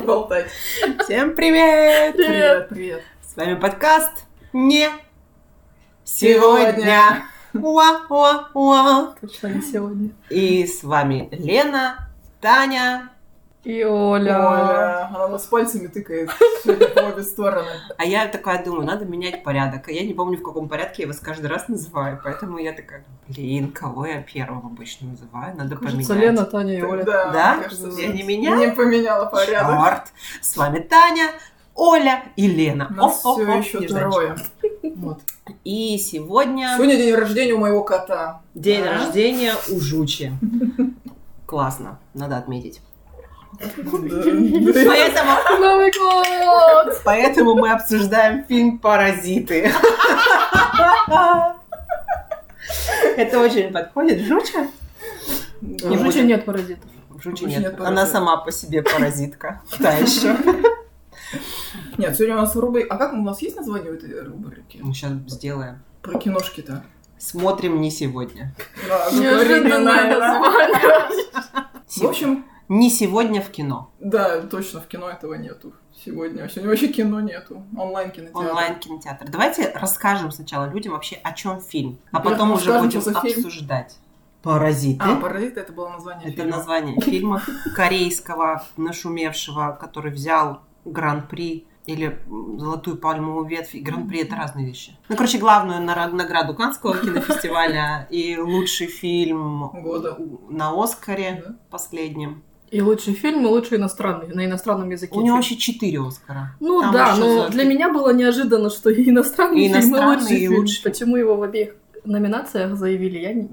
болтать. Всем привет! Привет, привет. С вами подкаст «Не сегодня». Уа, уа, уа. Точно не сегодня. И с вами Лена, Таня, И Оля. Оля, она нас пальцами тыкает по обе стороны. А я такая думаю, надо менять порядок. А я не помню, в каком порядке я вас каждый раз называю. Поэтому я такая, блин, кого я первым обычно называю? Надо Кажется, поменять. Лена, Таня и Оля. Да, Да? кажется, Я не Не меняю? поменяла порядок. Чёрт. С вами Таня, Оля и Лена. У нас оп, все оп, еще трое. Вот. И сегодня Сегодня день рождения у моего кота. день Да? рождения у Жучи. Классно, надо отметить. Да. Поэтому, Новый год! поэтому мы обсуждаем фильм «Паразиты». Это очень подходит. Жуча? Не будем. нет паразитов. Жучи нет. нет Она сама по себе паразитка. Та еще. Нет, сегодня у нас рубрика... А как у нас есть название у этой рубрики? Мы сейчас сделаем. Про киношки-то. Смотрим не сегодня. Да, Неожиданное название. В общем, Не сегодня в кино. да, точно, в кино этого нету сегодня. Сегодня вообще кино нету. Онлайн-кинотеатр. Онлайн-кинотеатр. Давайте расскажем сначала людям вообще, о чем фильм, а потом уже будем за фильм. обсуждать. Паразиты. А, «Паразиты» это было название Это фильма. название фильма корейского, нашумевшего, который взял гран-при или золотую пальмовую ветвь. И гран-при это разные вещи. Ну, короче, главную награду Канского кинофестиваля и лучший фильм Года. на Оскаре последнем. И лучший фильм, и лучший иностранный, на иностранном языке. У него фильм. вообще четыре Оскара. Ну Там да, но за- для меня было неожиданно, что и иностранный И фильм, и иностранный, лучший и фильм. лучший. Почему его в обеих номинациях заявили, я не,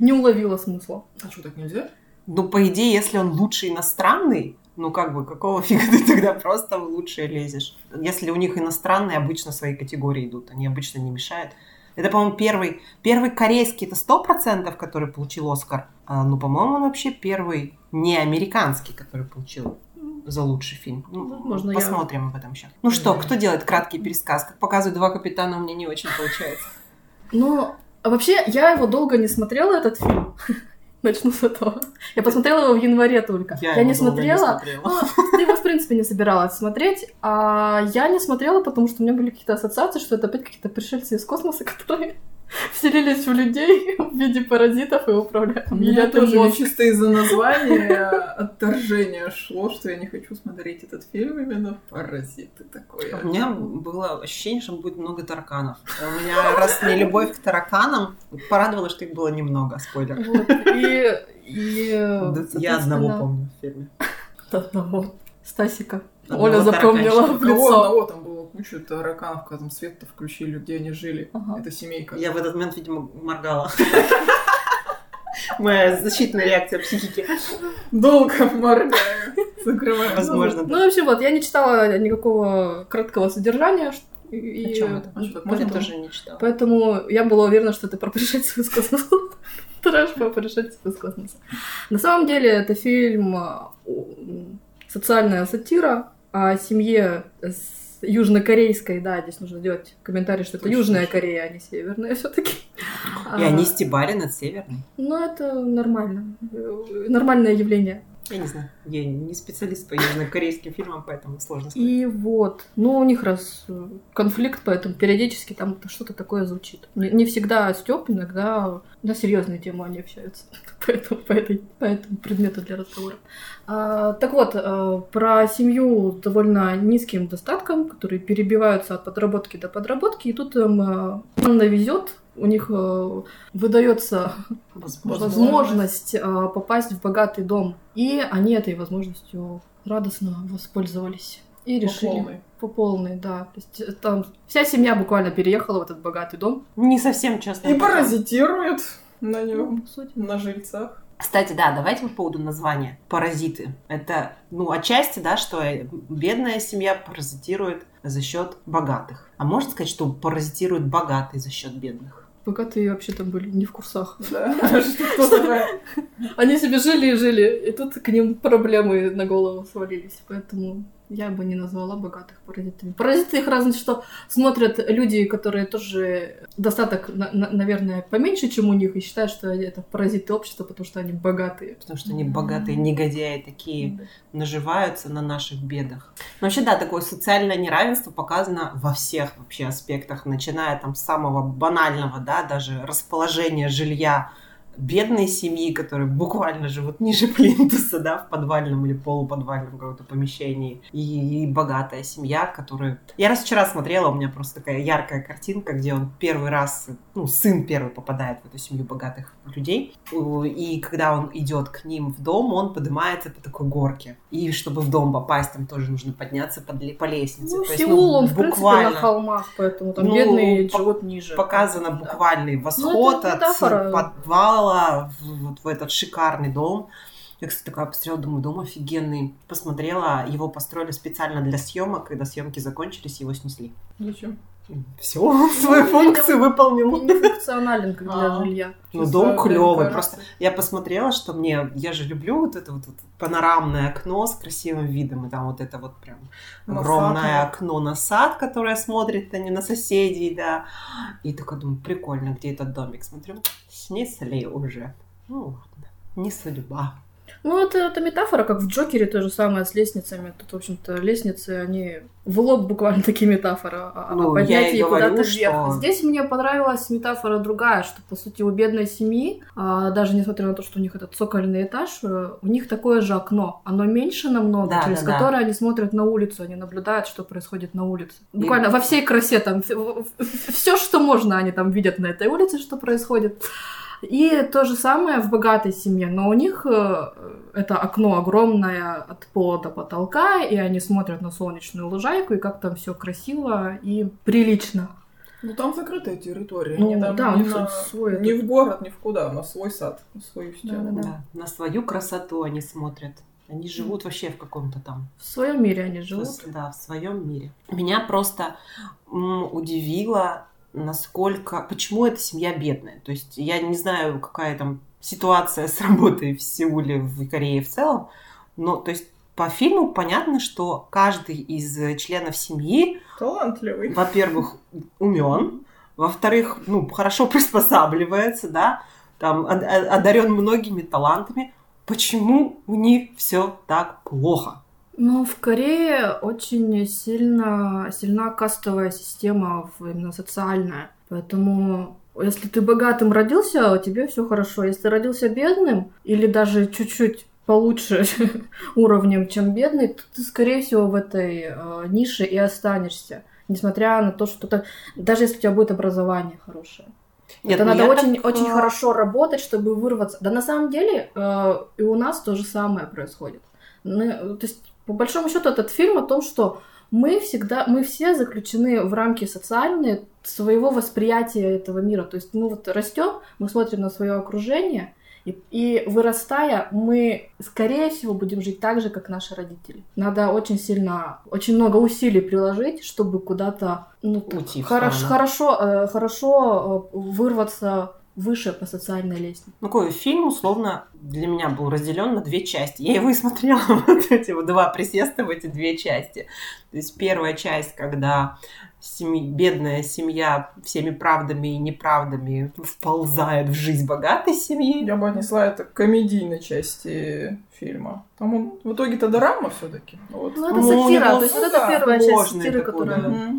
не уловила смысла. А что, так нельзя? Ну, по идее, если он лучший иностранный, ну, как бы, какого фига ты тогда просто в лучшее лезешь? Если у них иностранные обычно свои категории идут, они обычно не мешают. Это, по-моему, первый, первый корейский, это сто процентов, который получил Оскар. А, ну, по-моему, он вообще первый не американский, который получил за лучший фильм. Ну, Возможно, я- посмотрим об этом еще. Ну что, кто делает краткий пересказ? Как показывают два капитана, у меня не очень получается. Ну, а вообще, я его долго не смотрела, этот фильм. Начну с этого. Я посмотрела его в январе только. Я, его не смотрела. смотрела. Ну, ты его, в принципе, не собиралась смотреть. А я не смотрела, потому что у меня были какие-то ассоциации, что это опять какие-то пришельцы из космоса, которые вселились в людей в виде паразитов и управляют. У меня тоже мозг. чисто из-за названия отторжение шло, что я не хочу смотреть этот фильм именно «Паразиты» такое. У меня было ощущение, что будет много тараканов. У меня раз не любовь к тараканам, порадовало, что их было немного, спойлер. Вот, И, и, Да, Я одного помню в фильме. Одного. Стасика. Одного Оля запомнила в лицо. одного там куча тараканов, когда там свет-то включили, где они жили. Ага. Это семейка. Я в этот момент, видимо, моргала. Моя защитная реакция психики. Долго моргаю. Закрываю. Возможно, Ну, в общем, вот, я не читала никакого краткого содержания. И, О чем это? А Я можно было? тоже не читала. Поэтому я была уверена, что это про пришельцев из космоса. Трэш про пришельцев из космоса. На самом деле, это фильм а, м, социальная сатира о семье с южнокорейской, да, здесь нужно делать комментарий, что это Точно, Южная. Корея, а не Северная все-таки. И они стебали над Северной. Ну, это нормально. Нормальное явление. Я не знаю, я не специалист по южнокорейским фильмам, поэтому сложно сказать. И вот, ну, у них раз э, конфликт, поэтому периодически там что-то такое звучит. Не, всегда стёб, иногда на серьезные темы они общаются. Поэтому, по, этой, по этому предмету для разговора. А, так вот, э, про семью довольно низким достатком, которые перебиваются от подработки до подработки, и тут им э, везет, у них э, выдается Возможно. возможность э, попасть в богатый дом. И они этой возможностью радостно воспользовались. И По решили полной. по полной, да. То есть э, там вся семья буквально переехала в этот богатый дом. Не совсем честно. И паразитируют на Ну, нем, по сути. на жильцах. Кстати, да, давайте по поводу названия. Паразиты. Это, ну, отчасти, да, что бедная семья паразитирует за счет богатых. А можно сказать, что паразитирует богатый за счет бедных? Богатые вообще там были не в курсах. Да, что такое? Они себе жили и жили, и тут к ним проблемы на голову свалились. Поэтому я бы не назвала богатых паразитами. Паразиты их разве что смотрят люди, которые тоже достаток, на- на- наверное, поменьше, чем у них, и считают, что это паразиты общества, потому что они богатые. Потому что они богатые негодяи такие наживаются на наших бедах. Но вообще, да, такое социальное неравенство показано во всех вообще аспектах, начиная там с самого банального, да, даже расположения жилья бедной семьи, которые буквально живут ниже плинтуса, да, в подвальном или полуподвальном каком-то помещении, и, и богатая семья, которая... Я раз вчера смотрела, у меня просто такая яркая картинка, где он первый раз, ну, сын первый попадает в эту семью богатых людей, и когда он идет к ним в дом, он поднимается по такой горке. И чтобы в дом попасть, там тоже нужно подняться по, по лестнице. Ну, То есть, Сеул, он, в принципе, буквально на холмах, поэтому там Ну, бедные по- живут ниже. показано Да. буквальный Ну, восход это от подвала в, вот в этот шикарный дом. Я, кстати, такая посмотрела, думаю, дом офигенный. Посмотрела, его построили специально для съемок, когда съемки закончились, его снесли. Зачем? Все, он свою Ну, функцию Он выполнил. не функционален как для А. жилья. Ну, дом клевый. Просто я посмотрела, что мне, я же люблю вот это вот, панорамное окно с красивым видом, и там вот это вот прям огромное окно на сад, которое смотрит, а не на соседей, да. И такая думаю, прикольно, где этот домик? Смотрю, снесли уже. Ну ладно, не судьба. Ну, это, это метафора, как в Джокере то же самое с лестницами. Тут, в общем-то, лестницы, они в лоб буквально такие метафоры о, о Ну, я и поднятии куда-то что- вверх. Здесь мне понравилась метафора другая, что, по сути, у бедной семьи, а, даже несмотря на то, что у них этот цокольный этаж, э, у них такое же окно. Оно меньше намного, Да, через да, да. которое они смотрят на улицу, они наблюдают, что происходит на улице. Буквально во всей красе там, все, что можно, они там видят на этой улице, что происходит. И то же самое в богатой семье, но у них э, это окно огромное от пола до потолка, и они смотрят на солнечную лужайку, и как там все красиво и прилично. Ну там закрытая территория. Ну, они там да, не, на- свой не в город, ни в куда, на свой сад, на свою стену. Да. Да, на свою красоту они смотрят. Они живут вообще в каком-то там В своем мире они живут. Да, в своем мире. Меня просто удивило, насколько... Почему эта семья бедная? То есть я не знаю, какая там ситуация с работой в Сеуле, в Корее в целом, но то есть по фильму понятно, что каждый из членов семьи, Талантливый. во-первых, умен, во-вторых, ну, хорошо приспосабливается, да, там одарен многими талантами. Почему у них все так плохо? Ну, в Корее очень сильно, сильна кастовая система, именно социальная. Поэтому если ты богатым родился, тебе все хорошо. Если родился бедным или даже чуть-чуть получше уровнем, чем бедный, то ты, скорее всего, в этой э, нише и останешься. Несмотря на то, что ты, даже если у тебя будет образование хорошее. Нет, это ну надо очень, так, очень э, хорошо работать, чтобы вырваться. Да на самом деле э, и у нас то же самое происходит. Ну, то есть, по большому счету, этот фильм о том, что мы всегда, мы все заключены в рамки социальные своего восприятия этого мира. То есть мы вот растем, мы смотрим на свое окружение, и, и вырастая, мы, скорее всего, будем жить так же, как наши родители. Надо очень сильно, очень много усилий приложить, чтобы куда-то ну, Уйти хорошо, э, хорошо э, вырваться выше по социальной лестнице. Ну, какой фильм, условно, для меня был разделен на две части. Я его и смотрела, вот эти вот два присеста в эти две части. То есть первая часть, когда семьи- бедная семья всеми правдами и неправдами вползает в жизнь богатой семьи. Я бы отнесла это к комедийной части фильма. Там он в итоге-то драма все-таки. Вот. Ну, это Ну, сатира, то есть вот это первая часть сатиры, такой, которая... да.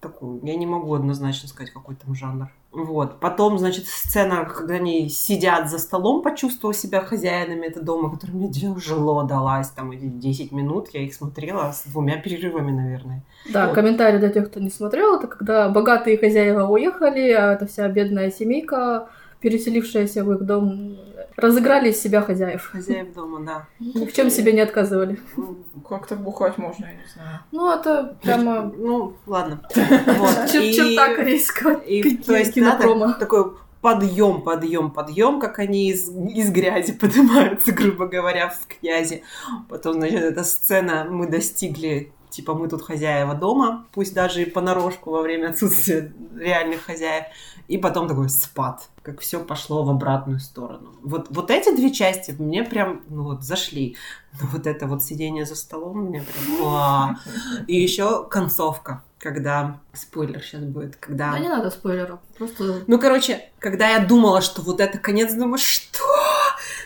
Такую, я не могу однозначно сказать, какой там жанр. Вот. Потом, значит, сцена, когда они сидят за столом, почувствовала себя хозяинами этого дома, которая мне тяжело далась. Там эти 10 минут я их смотрела с двумя перерывами, наверное. Да, Вот. комментарий для тех, кто не смотрел, это когда богатые хозяева уехали, а эта вся бедная семейка, переселившаяся в их дом, разыграли из себя хозяев. Хозяев дома, да. Ни в чем себе не отказывали. Ну, Как так бухать можно, я не знаю. Ну, это прямо Ну, ладно. Вот. чер- И- черта корейского И, то есть, да, кинопрома. так- такой подъем, подъем, подъем, как они из, из грязи поднимаются, грубо говоря, в князи. Потом, значит, эта сцена, мы достигли типа мы тут хозяева дома, пусть даже и понарошку во время отсутствия реальных хозяев. И потом такой спад, как все пошло в обратную сторону. Вот, вот эти две части мне прям, ну вот, зашли. Но вот это вот сидение за столом мне прям... уа. И еще концовка, когда... Спойлер сейчас будет, когда... Да не надо спойлеров, просто... Ну, короче, когда я думала, что вот это конец, думаю, что?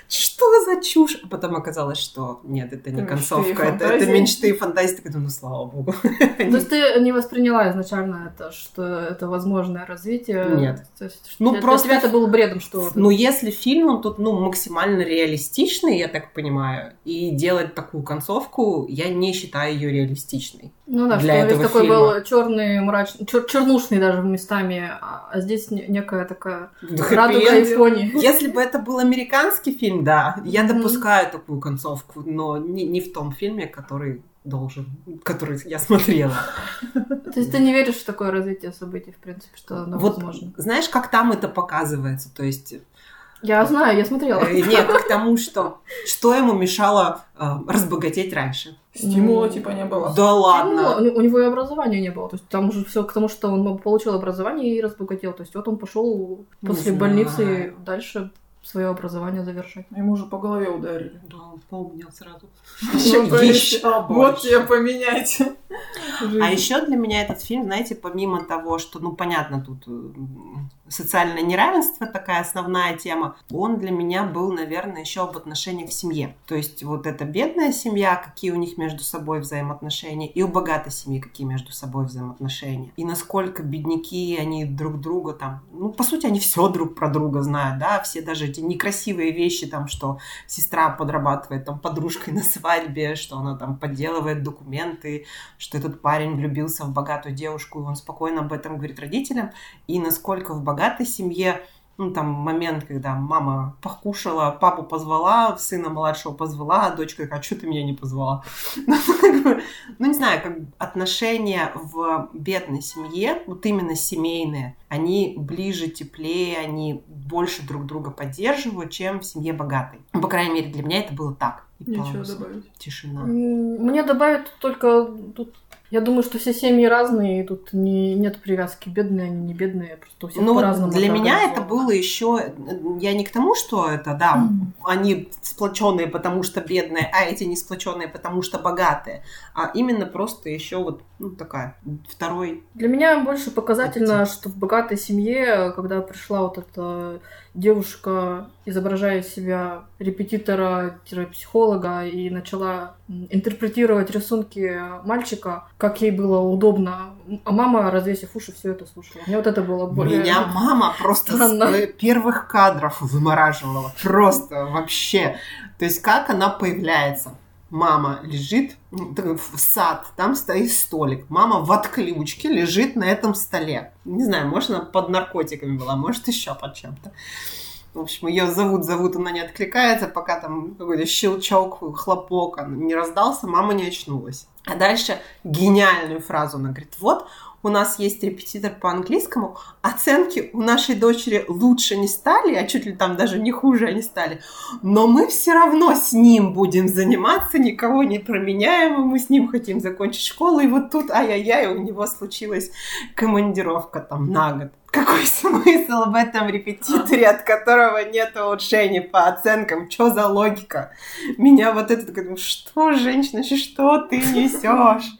Что за чушь? А потом оказалось, что нет, это не Это концовка, это, это мечты и фантазии. Так думаю, ну, слава богу. То есть ты не восприняла изначально это, что это возможное развитие? Нет. То есть, что Ну, для- просто- Для тебя это было бредом, что... Ну, если фильм, он тут, ну, максимально реалистичный, я так понимаю, и делать такую концовку, я не считаю ее реалистичной. Ну да, для что весь этого такой фильма. был черный, мрачный, чер- чернушный даже местами, а а здесь не- некая такая радуга и Хэппи-энд. пони. Если бы это был американский фильм, да, я Мгм. допускаю такую концовку, но не, не в том фильме, который должен, который я смотрела. То есть ты не веришь в такое развитие событий, в принципе, что оно Вот возможно? знаешь, как там это показывается? То есть Я знаю, я смотрела. Э, Нет, к тому, что что ему мешало э, разбогатеть раньше. Стимула типа не было. Да ладно. у у него и образования не было. То есть там уже все к тому, что он получил образование и разбогател. То есть вот он пошел Не после знаю. больницы дальше свое образование завершать. Ему же по голове ударили. Да, он поумнел сразу. Ну, то есть, Еще Вот тебе поменяйте. А еще для меня этот фильм, знаете, помимо того, что, ну, понятно, тут м, социальное неравенство такая основная тема, он для меня был, наверное, еще об отношениях в семье. То есть вот эта бедная семья, какие у них между собой взаимоотношения, и у богатой семьи какие между собой взаимоотношения. И насколько бедняки, они друг друга там, ну, по сути, они все друг про друга знают, да, все даже эти некрасивые вещи, там, что сестра подрабатывает там подружкой на свадьбе, что она там подделывает документы, что этот парень влюбился в богатую девушку, и он спокойно об этом говорит родителям, и насколько в богатой семье, ну, там, момент, когда мама покушала, папу позвала, сына младшего позвала, а дочка такая, а что ты меня не позвала? Ну, ну, не знаю, как бы отношения в бедной семье, вот именно семейные, они ближе, теплее, они больше друг друга поддерживают, чем в семье богатой. Ну, По крайней мере, для меня это было так. И пауза. добавить. Тишина. Мне добавят только тут. Я думаю, что все семьи разные, и тут не, нет привязки. Бедные они, не бедные, просто у всех Ну по-разному. для меня это было еще, я не к тому, что это, да, они сплоченные, потому что бедные, а эти не сплоченные, потому что богатые, а именно просто еще вот ну, такая второй. Для меня больше показательно, Подтекст. что в богатой семье, когда пришла вот эта девушка, изображая из себя репетитора-психолога, и начала интерпретировать рисунки мальчика, как ей было удобно, а мама, развесив уши, все это слушала. Мне вот это было более... Меня мама просто Странно. с первых кадров вымораживала, просто вообще. То есть как она появляется? Мама лежит в сад, там стоит столик. Мама в отключке лежит на этом столе. Не знаю, может, она под наркотиками была, может, еще под чем-то. В общем, ее зовут, зовут, она не откликается, пока там какой-то щелчок, хлопок она не раздался, мама не очнулась. А дальше гениальную фразу она говорит, вот у нас есть репетитор по английскому, оценки у нашей дочери лучше не стали, а чуть ли там даже не хуже они стали, но мы все равно с ним будем заниматься, никого не променяем, и мы с ним хотим закончить школу, и вот тут, ай-яй-яй, у него случилась командировка там на год. Какой смысл в этом репетиторе, от которого нет улучшений по оценкам? Что за логика? Меня вот это, такая, думаю, что, женщина, что ты несешь?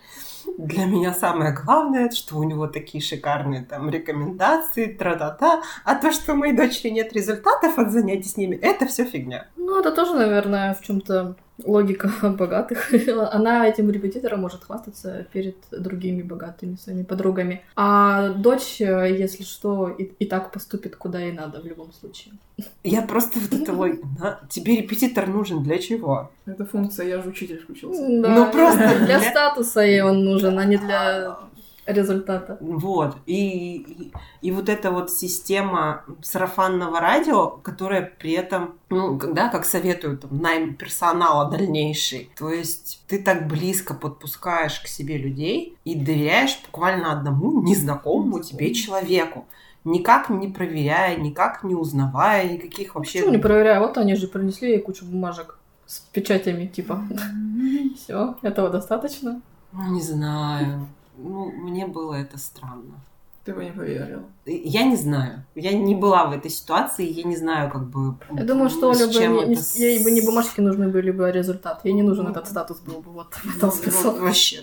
Для меня самое главное, что у него такие шикарные там рекомендации, тра-та-та, а то, что у моей дочери нет результатов от занятий с ними, это все фигня. Ну, это тоже, наверное, в чем-то логика богатых. Она этим репетитором может хвастаться перед другими богатыми своими подругами. А дочь, если что, и, и так поступит куда ей надо в любом случае. Я просто вот это логика. Тебе репетитор нужен для чего? Это функция «я же учитель» включился. Да, Ну, просто для для- статуса ей он нужен, а не для результата. Вот. И, и, и вот эта вот система сарафанного радио, которая при этом, ну, да, как советуют там, найм персонала дальнейший. То есть ты так близко подпускаешь к себе людей и доверяешь буквально одному незнакомому тебе человеку. Никак не проверяя, никак не узнавая, никаких вообще... Почему не проверяю? Вот они же принесли ей кучу бумажек с печатями, типа. Все, этого достаточно. Ну, не знаю. Ну, мне было это странно. Ты бы не поверил. Я не знаю. Я не была в этой ситуации, я не знаю, как бы... Я думаю, что с Оля бы чем не, это ей бы не с- бумажки нужны были бы, а результат. Ей не нужен Ну, этот статус был бы. Вот, Ну, вот Вообще.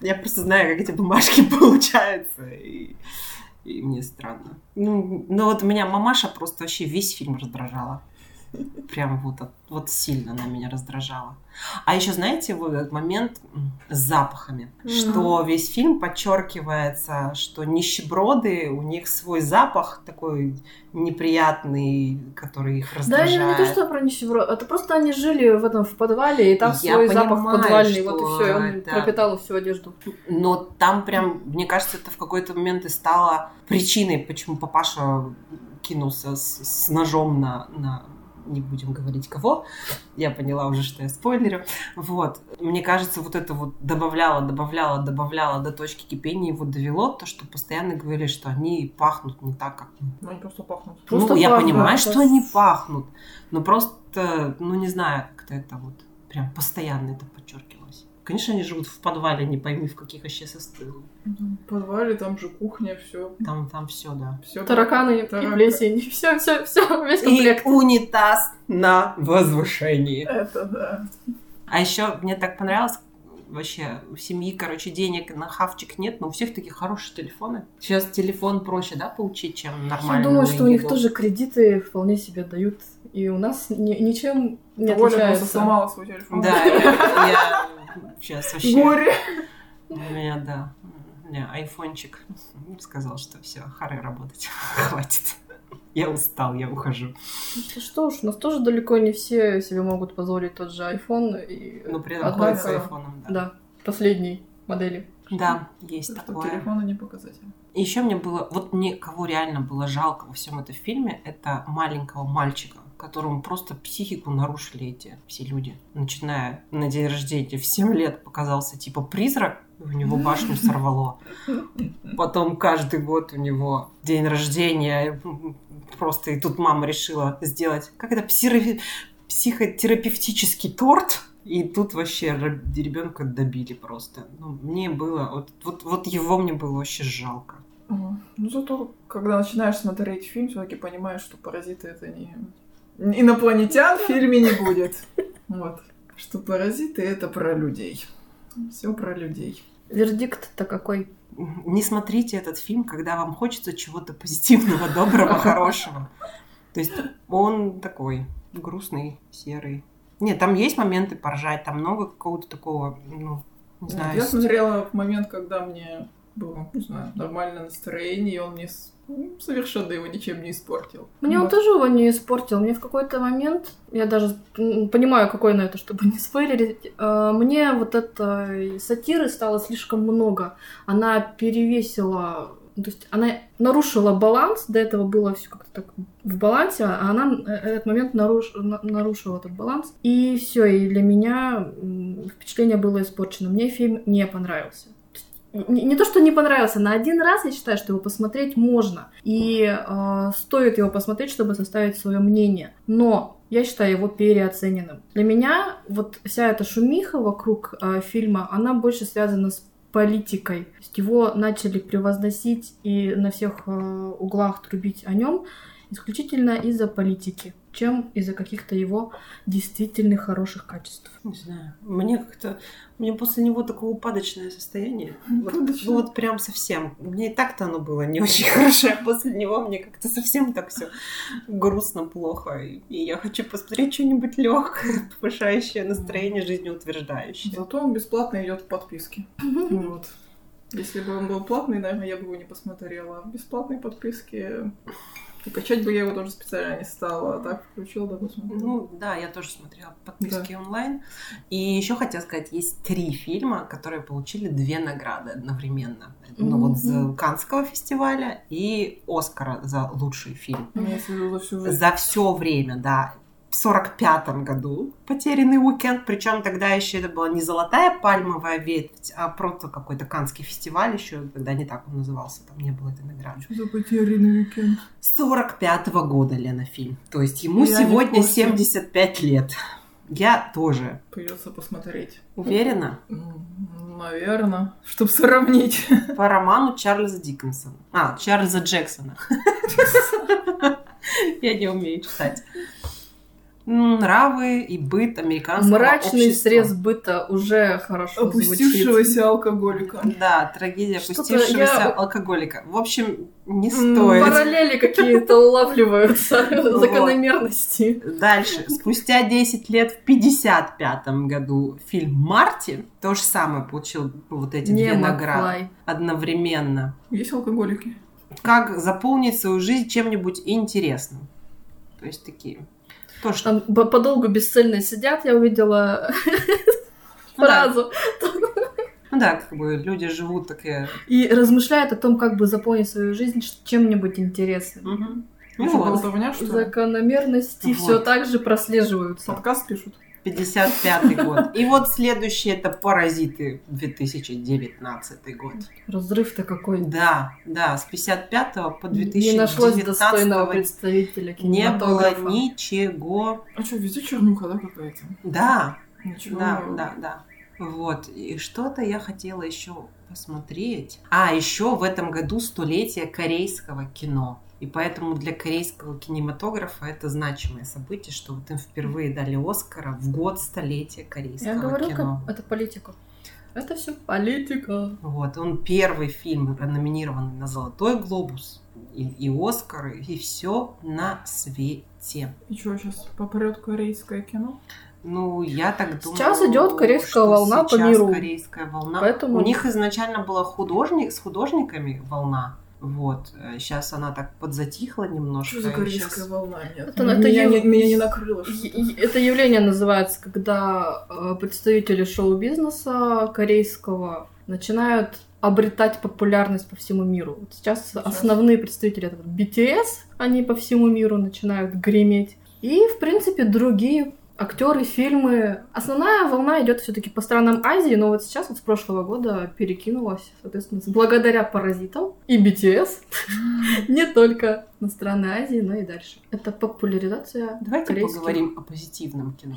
Я просто знаю, как эти бумажки получаются, и, и мне странно. Ну, ну, вот меня мамаша просто вообще весь фильм раздражала. Прям вот, от- вот сильно она меня раздражала. А еще, знаете, вот этот момент с запахами, Мгм. что весь фильм подчеркивается, что нищеброды, у них свой запах такой неприятный, который их Да, раздражает. я не то, что про нищеброд. Это просто они жили в этом в подвале, и там Я свой запах понимаю, подвальный. Вот и что все, и он это- пропитал всю одежду. Но там прям, мне кажется, это в какой-то момент и стало причиной, почему папаша кинулся с, с ножом на, на не будем говорить кого, я поняла уже, что я спойлерю. Вот. Мне кажется, вот это вот добавляло, добавляло, добавляло до точки кипения, его довело, то, что постоянно говорили, что они пахнут не так, как... Ну, они просто пахнут. Просто ну, я пахнут, понимаю, да. что они пахнут, но просто, ну, не знаю, как-то это вот прям постоянно это. Конечно, они живут в подвале, не пойми, в каких вообще состояниях. В подвале там же кухня, все. Там, там все, да. все Тараканы и Тараканы. плесень. Все, все, все, весь И комплект. унитаз на возвышении. Это да. А еще мне так понравилось, вообще у семьи, короче, денег на хавчик нет, но у всех такие хорошие телефоны. Сейчас телефон проще, да, получить, чем Я нормально. думаю, что у них тоже кредиты вполне себе дают. И у нас ни- ничем не Оля просто отличается. сломала свой телефон. Да, я сейчас вообще... Горе. У меня, да. У меня айфончик сказал, что все, хары работать. Хватит. Я устал, я ухожу. Ну Что, что уж, у нас тоже далеко не все себе могут позволить тот же iPhone. И, Но при этом однако, с айфоном, да. Да, последней модели. Да, есть что такое. телефона не показатель. Еще мне было, вот мне кого реально было жалко во всем этом фильме, это маленького мальчика, которому просто психику нарушили эти все люди. Начиная на день рождения в 7 лет показался типа призрак, у него башню сорвало. Потом каждый год у него день рождения, просто и тут мама решила сделать, как это, псиро- психотерапевтический торт. И тут вообще ребенка добили просто. Ну, мне было, вот, вот, вот его мне было вообще жалко. Ну зато, когда начинаешь смотреть фильм, все-таки понимаешь, что паразиты это не... Инопланетян в фильме не будет. Вот. Что паразиты это про людей. Все про людей. Вердикт-то какой? Не смотрите этот фильм, когда вам хочется чего-то позитивного, доброго, хорошего. То есть он такой грустный, серый. Нет, там есть моменты поржать, там много какого-то такого, ну, не знаю. Я смотрела в момент, когда мне было, не знаю, нормальное настроение, и он мне ну, совершенно его ничем не испортил. Мне он Вот. тоже его не испортил. Мне в какой-то момент, я даже понимаю, какой на это, чтобы не спойлерить, э, мне вот этой сатиры стало слишком много. Она перевесила, то есть она нарушила баланс, до этого было все как-то так в балансе, а она э, этот момент наруш- на- нарушила этот баланс. И все, и для меня впечатление было испорчено. Мне фильм не понравился. Не, не то, что не понравился, на один раз я считаю, что его посмотреть можно. И э, стоит его посмотреть, чтобы составить свое мнение. Но я считаю его переоцененным. Для меня вот вся эта шумиха вокруг э, фильма, она больше связана с политикой. То есть его начали превозносить и на всех э, углах трубить о нем исключительно из-за политики, чем из-за каких-то его действительно хороших качеств. Не знаю. Мне как-то... Мне после него такое упадочное состояние. Вот, Упадочное? ну, вот прям совсем. Мне и так-то оно было не очень хорошее. После него мне как-то совсем так все грустно, плохо. И я хочу посмотреть что-нибудь легкое, повышающее настроение, жизнеутверждающее. Зато он бесплатно идет в подписке. Вот. Если бы он был платный, наверное, я бы его не посмотрела. В бесплатной подписке и качать бы я его тоже специально не стала. А так включил, да, посмотрел. Ну да, я тоже смотрела подписки онлайн. И еще хотела сказать, есть три фильма, которые получили две награды одновременно. Ну вот за. Канского фестиваля и Оскара за лучший фильм. Жизнь. За все время, да. В сорок пятом году «Потерянный уикенд», причем тогда еще это была не золотая пальмовая ветвь, а просто какой-то канский фестиваль еще, тогда не так он назывался, там не было этой награды. Что за потерянный уикенд? 45 года, Лена, фильм. То есть ему Я сегодня курсе. 75 лет. Я тоже. Придется посмотреть. Уверена? Наверное, чтобы сравнить. По роману Чарльза Диккенсона. А, Чарльза Джексона. Я не умею читать. Нравы и быт американского Мрачный общества. срез быта уже хорошо звучит. Опустившегося алкоголика. Да, трагедия Что-то опустившегося я- алкоголика. В общем, не стоит. Параллели какие-то улавливаются, закономерности. Дальше. Спустя 10 лет, в 55 году, фильм «Марти» то же самое получил вот эти две награды одновременно. Есть алкоголики? Как заполнить свою жизнь чем-нибудь интересным. То есть такие. То, что... Там по- подолгу бесцельно сидят, я увидела Ну фразу. Ну да, как бы люди живут такие. И размышляют о том, как бы заполнить свою жизнь чем-нибудь интересным. Ну вот, болтовня, что ли? Закономерности Вот. все так же прослеживаются. Подкаст пишут. 55 год. И вот следующий это «Паразиты» 2019 год. Разрыв-то какой. Да, да, с 55 по Не нашлось 2019 достойного представителя не было ничего. А что, везде чернуха, да, какая-то? Да, Ничего. да, да, да. Вот. И что-то я хотела еще посмотреть. А, еще в этом году столетие корейского кино. И поэтому для корейского кинематографа это значимое событие, что вот им впервые дали Оскара в год столетия корейского Я говорю, кино. как это политика. Это все политика. Вот, он первый фильм, номинированный на Золотой глобус, и, и Оскары, и все на свете. И что, сейчас попрет корейское кино? Ну, я так думаю. Сейчас идет корейская волна по сейчас миру. корейская волна. Поэтому- У них изначально была художник, с художниками волна. Вот. Сейчас она так подзатихла немножко. Что за корейская щас- волна? Нет. Это- это меня, ев- не, меня не накрыло. Это явление называется, когда э, представители шоу-бизнеса корейского начинают обретать популярность по всему миру. Вот сейчас Сейчас. основные представители это вот BTS, они по всему миру начинают греметь. И, в принципе, другие актеры, фильмы. Основная волна идет все-таки по странам Азии, но вот сейчас вот с прошлого года перекинулась, соответственно, благодаря паразитам и BTS не только на страны Азии, но и дальше. Это популяризация Давайте корейских поговорим о позитивном кино,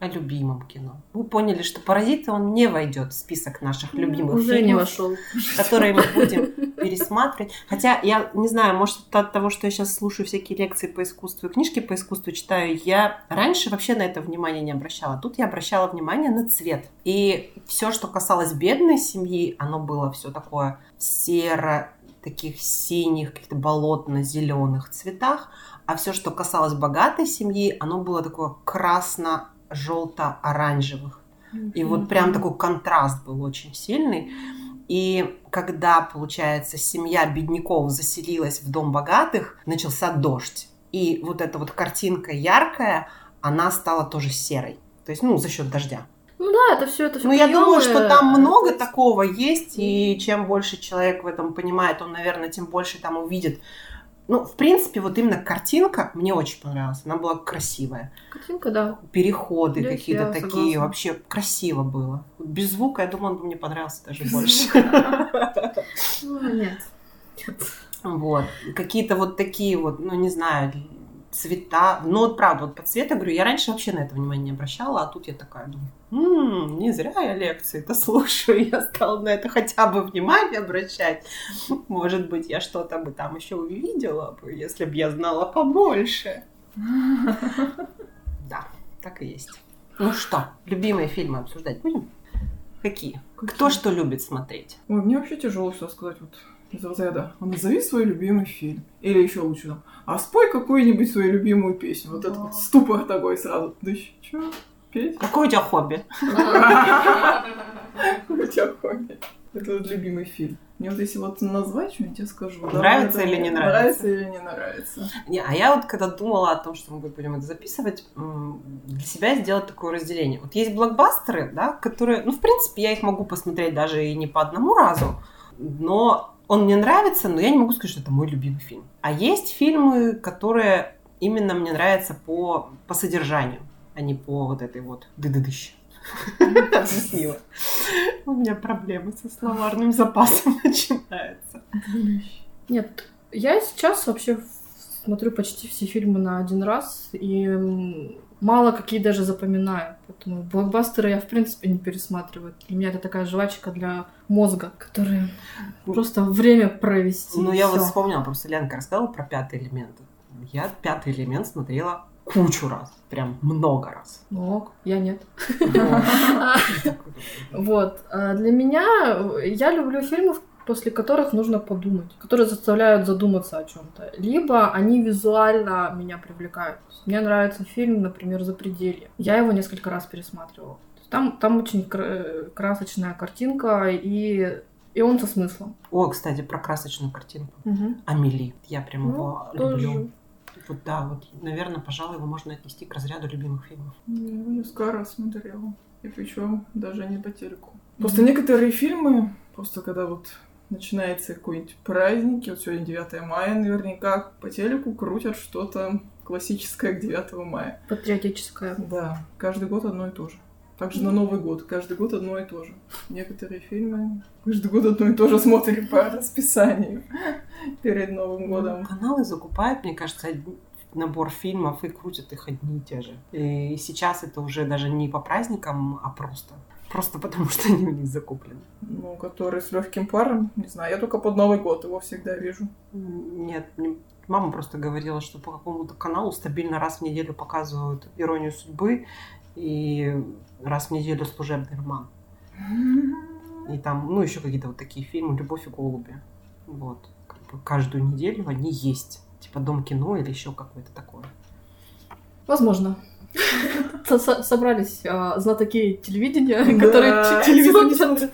о любимом кино. Вы поняли, что «Паразиты» он не войдет в список наших любимых Уже не фильмов. вошел. которые мы будем пересматривать. Хотя я не знаю, может, от того, что я сейчас слушаю всякие лекции по искусству и книжки по искусству читаю, я раньше вообще на это внимание не обращала. Тут я обращала внимание на цвет. И все, что касалось бедной семьи, оно было все такое серо, таких синих, каких-то болотно-зеленых цветах. А все, что касалось богатой семьи, оно было такое красно-желто-оранжевых. И вот прям такой контраст был очень сильный. И когда, получается, семья бедняков заселилась в дом богатых, начался дождь. И вот эта вот картинка яркая, она стала тоже серой. То есть, ну, за счет дождя. Ну да, это все это всё Ну, я думаю, что там много такого есть, и чем больше человек в этом понимает, он, наверное, тем больше там увидит. Ну, в принципе, вот именно картинка мне очень понравилась. Она была красивая. Картинка, да. Переходы Здесь какие-то такие. согласна. Вообще красиво было. Без звука, я думаю, он бы мне понравился даже больше. Ну, нет. Вот. Какие-то вот такие вот, ну, не знаю, цвета. Ну, вот правда, вот по цвету, говорю, я раньше вообще на это внимание не обращала, а тут я такая думаю, «М, не зря я лекции-то слушаю, я стала на это хотя бы внимание обращать. Может быть, я что-то бы там еще увидела бы, если бы я знала побольше. Да, так и есть. Ну что, любимые фильмы обсуждать будем? Какие? Кто что любит смотреть? Ой, мне вообще тяжело все сказать вот из разряда. А назови свой любимый фильм. Или еще лучше там. А спой какую-нибудь свою любимую песню. Вот это вот ступор такой сразу. Да еще что? Петь? Какое у тебя хобби? У тебя хобби. Это вот любимый фильм. Мне вот если вот назвать что-нибудь, я скажу. да, Нравится или не Нравится нравится? или не нравится. Не, а я вот когда думала о том, что мы будем это записывать, для себя сделать такое разделение. Вот есть блокбастеры, да, которые, ну, в принципе, я их могу посмотреть даже и не по одному разу, но он мне нравится, но я не могу сказать, что это мой любимый фильм. А есть фильмы, которые именно мне нравятся по, по содержанию, а не по вот этой вот ды-ды-дыщ. Объяснила. У меня проблемы со словарным запасом начинаются. Нет, я сейчас вообще смотрю почти все фильмы на один раз, и мало какие даже запоминаю. Поэтому блокбастеры я, в принципе, не пересматриваю. Для меня это такая жвачка для мозга, которая просто время провести. Ну, я всё. вот вспомнила, просто Ленка рассказала про пятый элемент. Я пятый элемент смотрела кучу раз. Прям много раз. Ну, ок, я нет. Вот. Вот. А Для меня э, я люблю фильмы, после которых нужно подумать, которые заставляют задуматься о чем-то. Либо они визуально меня привлекают. Мне нравится фильм, например, «Запределье». Я его несколько раз пересматривала. Там, там очень кра- красочная картинка, и, и он со смыслом. О, кстати, про красочную картинку. Амели. Я прям Ну, его тоже. люблю. Вот да, вот, наверное, пожалуй, его можно отнести к разряду любимых фильмов. Я его несколько раз смотрела. И причем даже не по телеку. Просто некоторые фильмы, просто когда вот начинается какой-нибудь праздник, вот сегодня 9 мая, наверняка по телеку крутят что-то классическое к 9 мая. Патриотическая. Да, каждый год одно и то же. Также на Новый год, каждый год одно и то же. Некоторые фильмы каждый год одно и то же смотрим по расписанию перед Новым годом. Каналы закупают, мне кажется, набор фильмов и крутят их одни и те же. И сейчас это уже даже не по праздникам, а просто. Просто потому, что они у них закуплены. Ну, который с легким паром, не знаю, я только под Новый год его всегда вижу. Нет, не- мама просто говорила, что по какому-то каналу стабильно раз в неделю показывают «Иронию судьбы» и раз в неделю «Служебный роман». И там, ну, еще какие-то вот такие фильмы «Любовь и голуби». Вот. Как бы каждую неделю они есть. Типа «Дом кино» или еще какое-то такое. Возможно. Со- со- Собрались а, знатоки телевидения, которые телевизор не смотрят.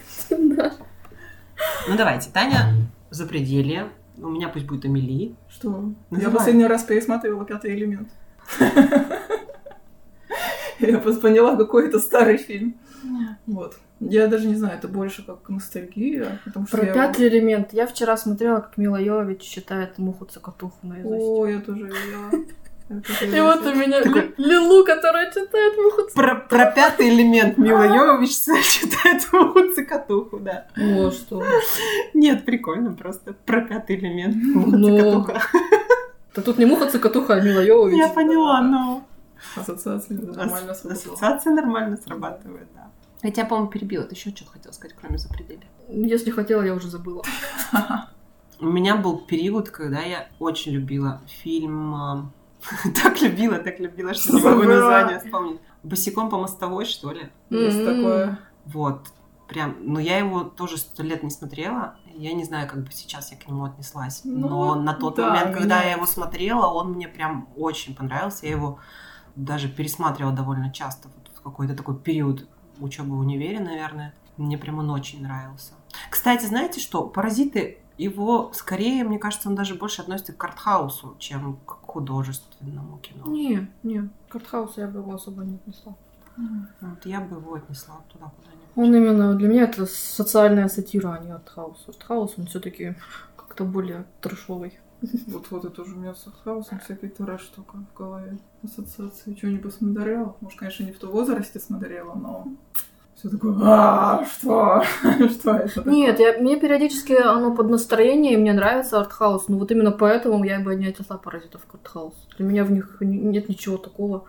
Ну, давайте. Таня «Запределье». У меня пусть будет Амели. Что? Я последний раз пересматривала пятый элемент. Я просто поняла, какой это старый фильм. Вот. Я даже не знаю, это больше как ностальгия, потому что Про я пятый элемент. Я вчера смотрела, как Мила Йовович читает муху цокотуху наизусть. О, я тоже видела. И вот у меня Такой- Лилу, которая читает муху Про, про пятый элемент Мила Йовович читает «Муху цикатуху», да. Ну что? Нет, прикольно просто. Про пятый элемент. Ну, Муха цикатуха. Да тут не муха цокотуха, а Мила Йовович. Я поняла, но... Ассоциация нормально сработала. Ассоциация нормально срабатывает, да. Я тебя, по-моему, перебила. Ты еще что-то хотела сказать, кроме запределья? Если хотела, я уже забыла. У меня был период, когда я очень любила фильм... Так любила, так любила, что не могу название вспомнить. «Босиком по мостовой», что ли? Есть такое. Вот. Прям, но я его тоже сто лет не смотрела. Я не знаю, как бы сейчас я к нему отнеслась. Ну, но на тот да, момент, когда я его смотрела, он мне прям очень понравился. Я его даже пересматривала довольно часто. Вот в какой-то такой период учебы в универе, наверное. Мне прям он очень нравился. Кстати, знаете что? «Паразиты» его скорее, мне кажется, он даже больше относится к артхаусу, чем к художественному кино. Не, не, к артхаусу я бы его особо не отнесла. Вот я бы его отнесла туда куда-нибудь. Он именно для меня это социальная сатира, а не артхаус. Артхаус, он все-таки как-то более трешовый. Вот вот это уже у меня с артхаусом всякий трэш только в голове. Ассоциации. Что-нибудь смотрела? Может, конечно, не в том возрасте смотрела, но все такое, а что? Что это такое?» Нет, я, мне периодически оно под настроение, и мне нравится артхаус. Но вот именно поэтому я бы не отнесла паразитов к артхаусу. Для меня в них нет ничего такого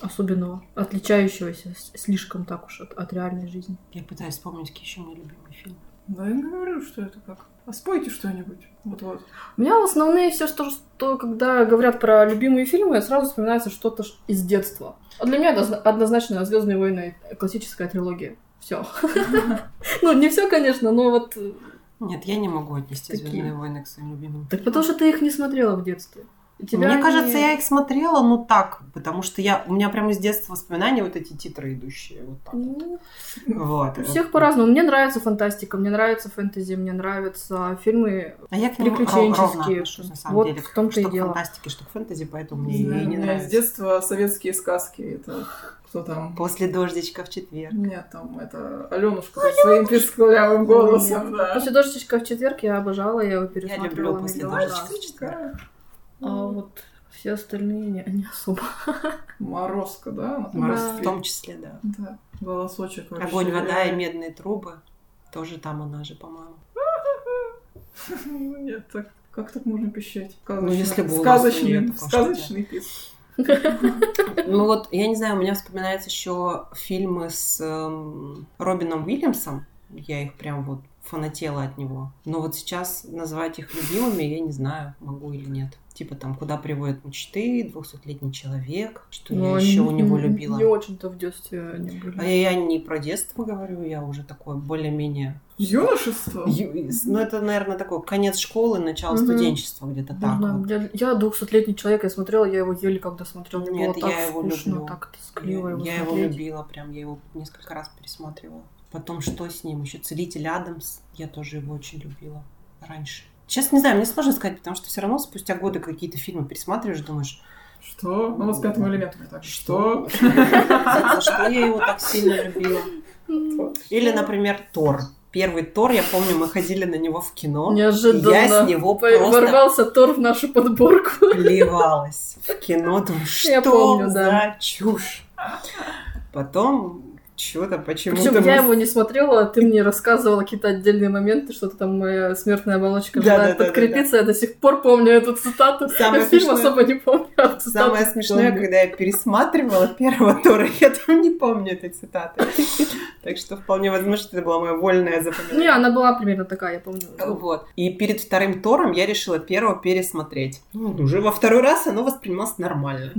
особенного, отличающегося слишком так уж от, от реальной жизни. Я пытаюсь вспомнить, какие еще меня любимые фильмы. Да я говорю, что это как. А спойте что-нибудь. Вот-вот. У меня основные все, что, что когда говорят про любимые фильмы, сразу вспоминается что-то из детства. А для меня это зна- однозначно Звездные войны классическая трилогия. Все. Ну, не все, конечно, но вот. э, Нет, я не могу отнести. Звездные войны к своим любимым. Так потому что ты их не смотрела в детстве. Тебя Мне они- кажется, я их смотрела, ну так, потому что я, у меня прямо с детства воспоминания вот эти титры идущие, вот так. Ну, Вот. У всех по-разному. Мне нравится фантастика, мне нравится фэнтези, мне нравятся фильмы. А я к ним приключенческие. ровно отношусь, на самом Вот деле. в том-то и дело. фантастике, что к фэнтези, поэтому мне и знаю, не меня с нравится. детства советские сказки. Это кто там? После дождичка в четверг. Нет, там это Аленушка со своим песклявым голосом, да. После дождичка в четверг я обожала, я его Я пересматривала люблю после дождичка в четверг. А вот все остальные не, не особо. Морозка, да? Она там Мороз Да. в том числе, да. Да, голосочек вообще. Огонь, вода и медные трубы. Тоже там она же, по-моему. Ну, Нет, так как так можно пищать? Ну, если бы сказочный, нет сказочный писк. Ну вот, я не знаю, у меня вспоминаются еще фильмы с эм, Робином Уильямсом. Я их прям вот фанатела от него. Но вот сейчас назвать их любимыми я не знаю, могу или нет. Типа там «Куда приводят мечты», «200-летний человек», что Ну, я еще у него не- любила. Не очень-то в детстве они были. А я, я не про детство говорю, я уже такое более-менее... Юношество? Ю- Ну, это, наверное, такой конец школы, начало Мгм. студенчества, где-то так Не знаю, вот. Я, я двухсотлетний человек, я смотрела, я его еле когда смотрела. Мне Нет, было так я его скучно, люблю. так тоскливо его я его смотреть. любила, прям я его несколько раз пересматривала. Потом что с ним? Еще Целитель Адамс. Я тоже его очень любила раньше. Сейчас не знаю, мне сложно сказать, потому что все равно спустя годы какие-то фильмы пересматриваешь, думаешь, Что? Ну вот с пятым элементом так. Что? За что я его так сильно любила? Или, например, Тор. Первый Тор, я помню, мы ходили на него в кино. Неожиданно. Я с него просто Ворвался Тор в нашу подборку. плевалась в кино. Думаю, что Я помню, за да. чушь? Потом что-то почему-то... Причем я мы его не смотрела, а ты мне рассказывала какие-то отдельные моменты, что-то там моя смертная оболочка Да, желает да, да, подкрепиться. Я до сих пор помню эту цитату. Самое я фильм смешное- особо не помню. а Самое смешное, помню. когда я пересматривала первого Тора, я там не помню этой цитаты. Так что вполне возможно, что это была моя вольная Не, запоминание. она была примерно такая, я помню. Вот. И перед вторым Тором я решила первого пересмотреть. Ну, уже во второй раз оно воспринималось нормально.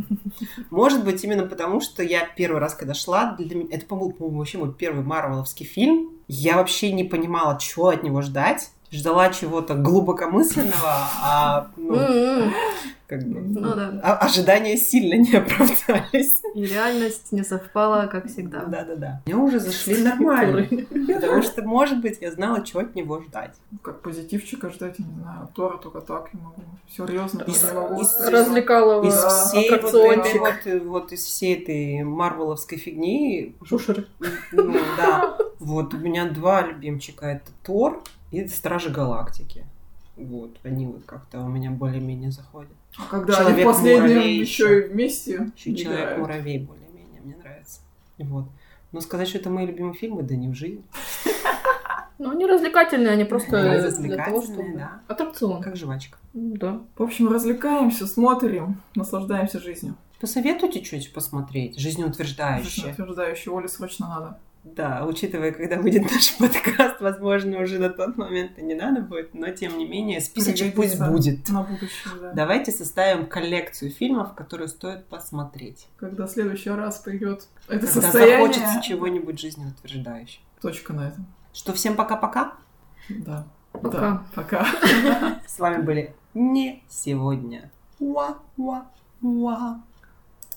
Может быть, именно потому, что я первый раз, когда шла, для меня... это, по-моему, по-моему, вообще мой первый марвеловский фильм. Я вообще не понимала, что от него ждать. Ждала чего-то глубокомысленного, а ну, М-м. как бы, Ну да. а- ожидания сильно не оправдались. И реальность не совпала, как всегда. Да-да-да. Мне уже зашли нормально. Потому что, может быть, я знала, чего от него ждать. Как позитивчика ждать, я не знаю. Тора только так не могу. Серьезно, Из- из- Развлекала Из всей вот вот, э, вот из всей этой марвеловской фигни, Шушер. ну да, вот у меня два любимчика. Это Тор и Стражи Галактики. Вот, они вот как-то у меня более-менее заходят. А когда они в последнем еще. и вместе Еще. Человек-муравей более-менее мне нравится. Вот. Но сказать, что это мои любимые фильмы, да не в жизни. Ну, они развлекательные, они просто Они для того, развлекательные, чтобы... да. Аттракцион. Как жвачка. Да. В общем, развлекаемся, смотрим, наслаждаемся жизнью. Посоветуйте что-нибудь посмотреть, жизнеутверждающее. Утверждающей Оле срочно надо. Да, учитывая, когда выйдет наш подкаст, возможно, уже на тот момент и не надо будет, но тем не менее, списочек пусть будет. На будущее, да. Давайте составим коллекцию фильмов, которые стоит посмотреть. Когда в следующий раз придет это Когда состояние. захочется чего-нибудь жизнеутверждающего. Точка на этом. Что, всем пока-пока. Да. Пока. Да, пока. С вами были не сегодня. Уа-уа-уа.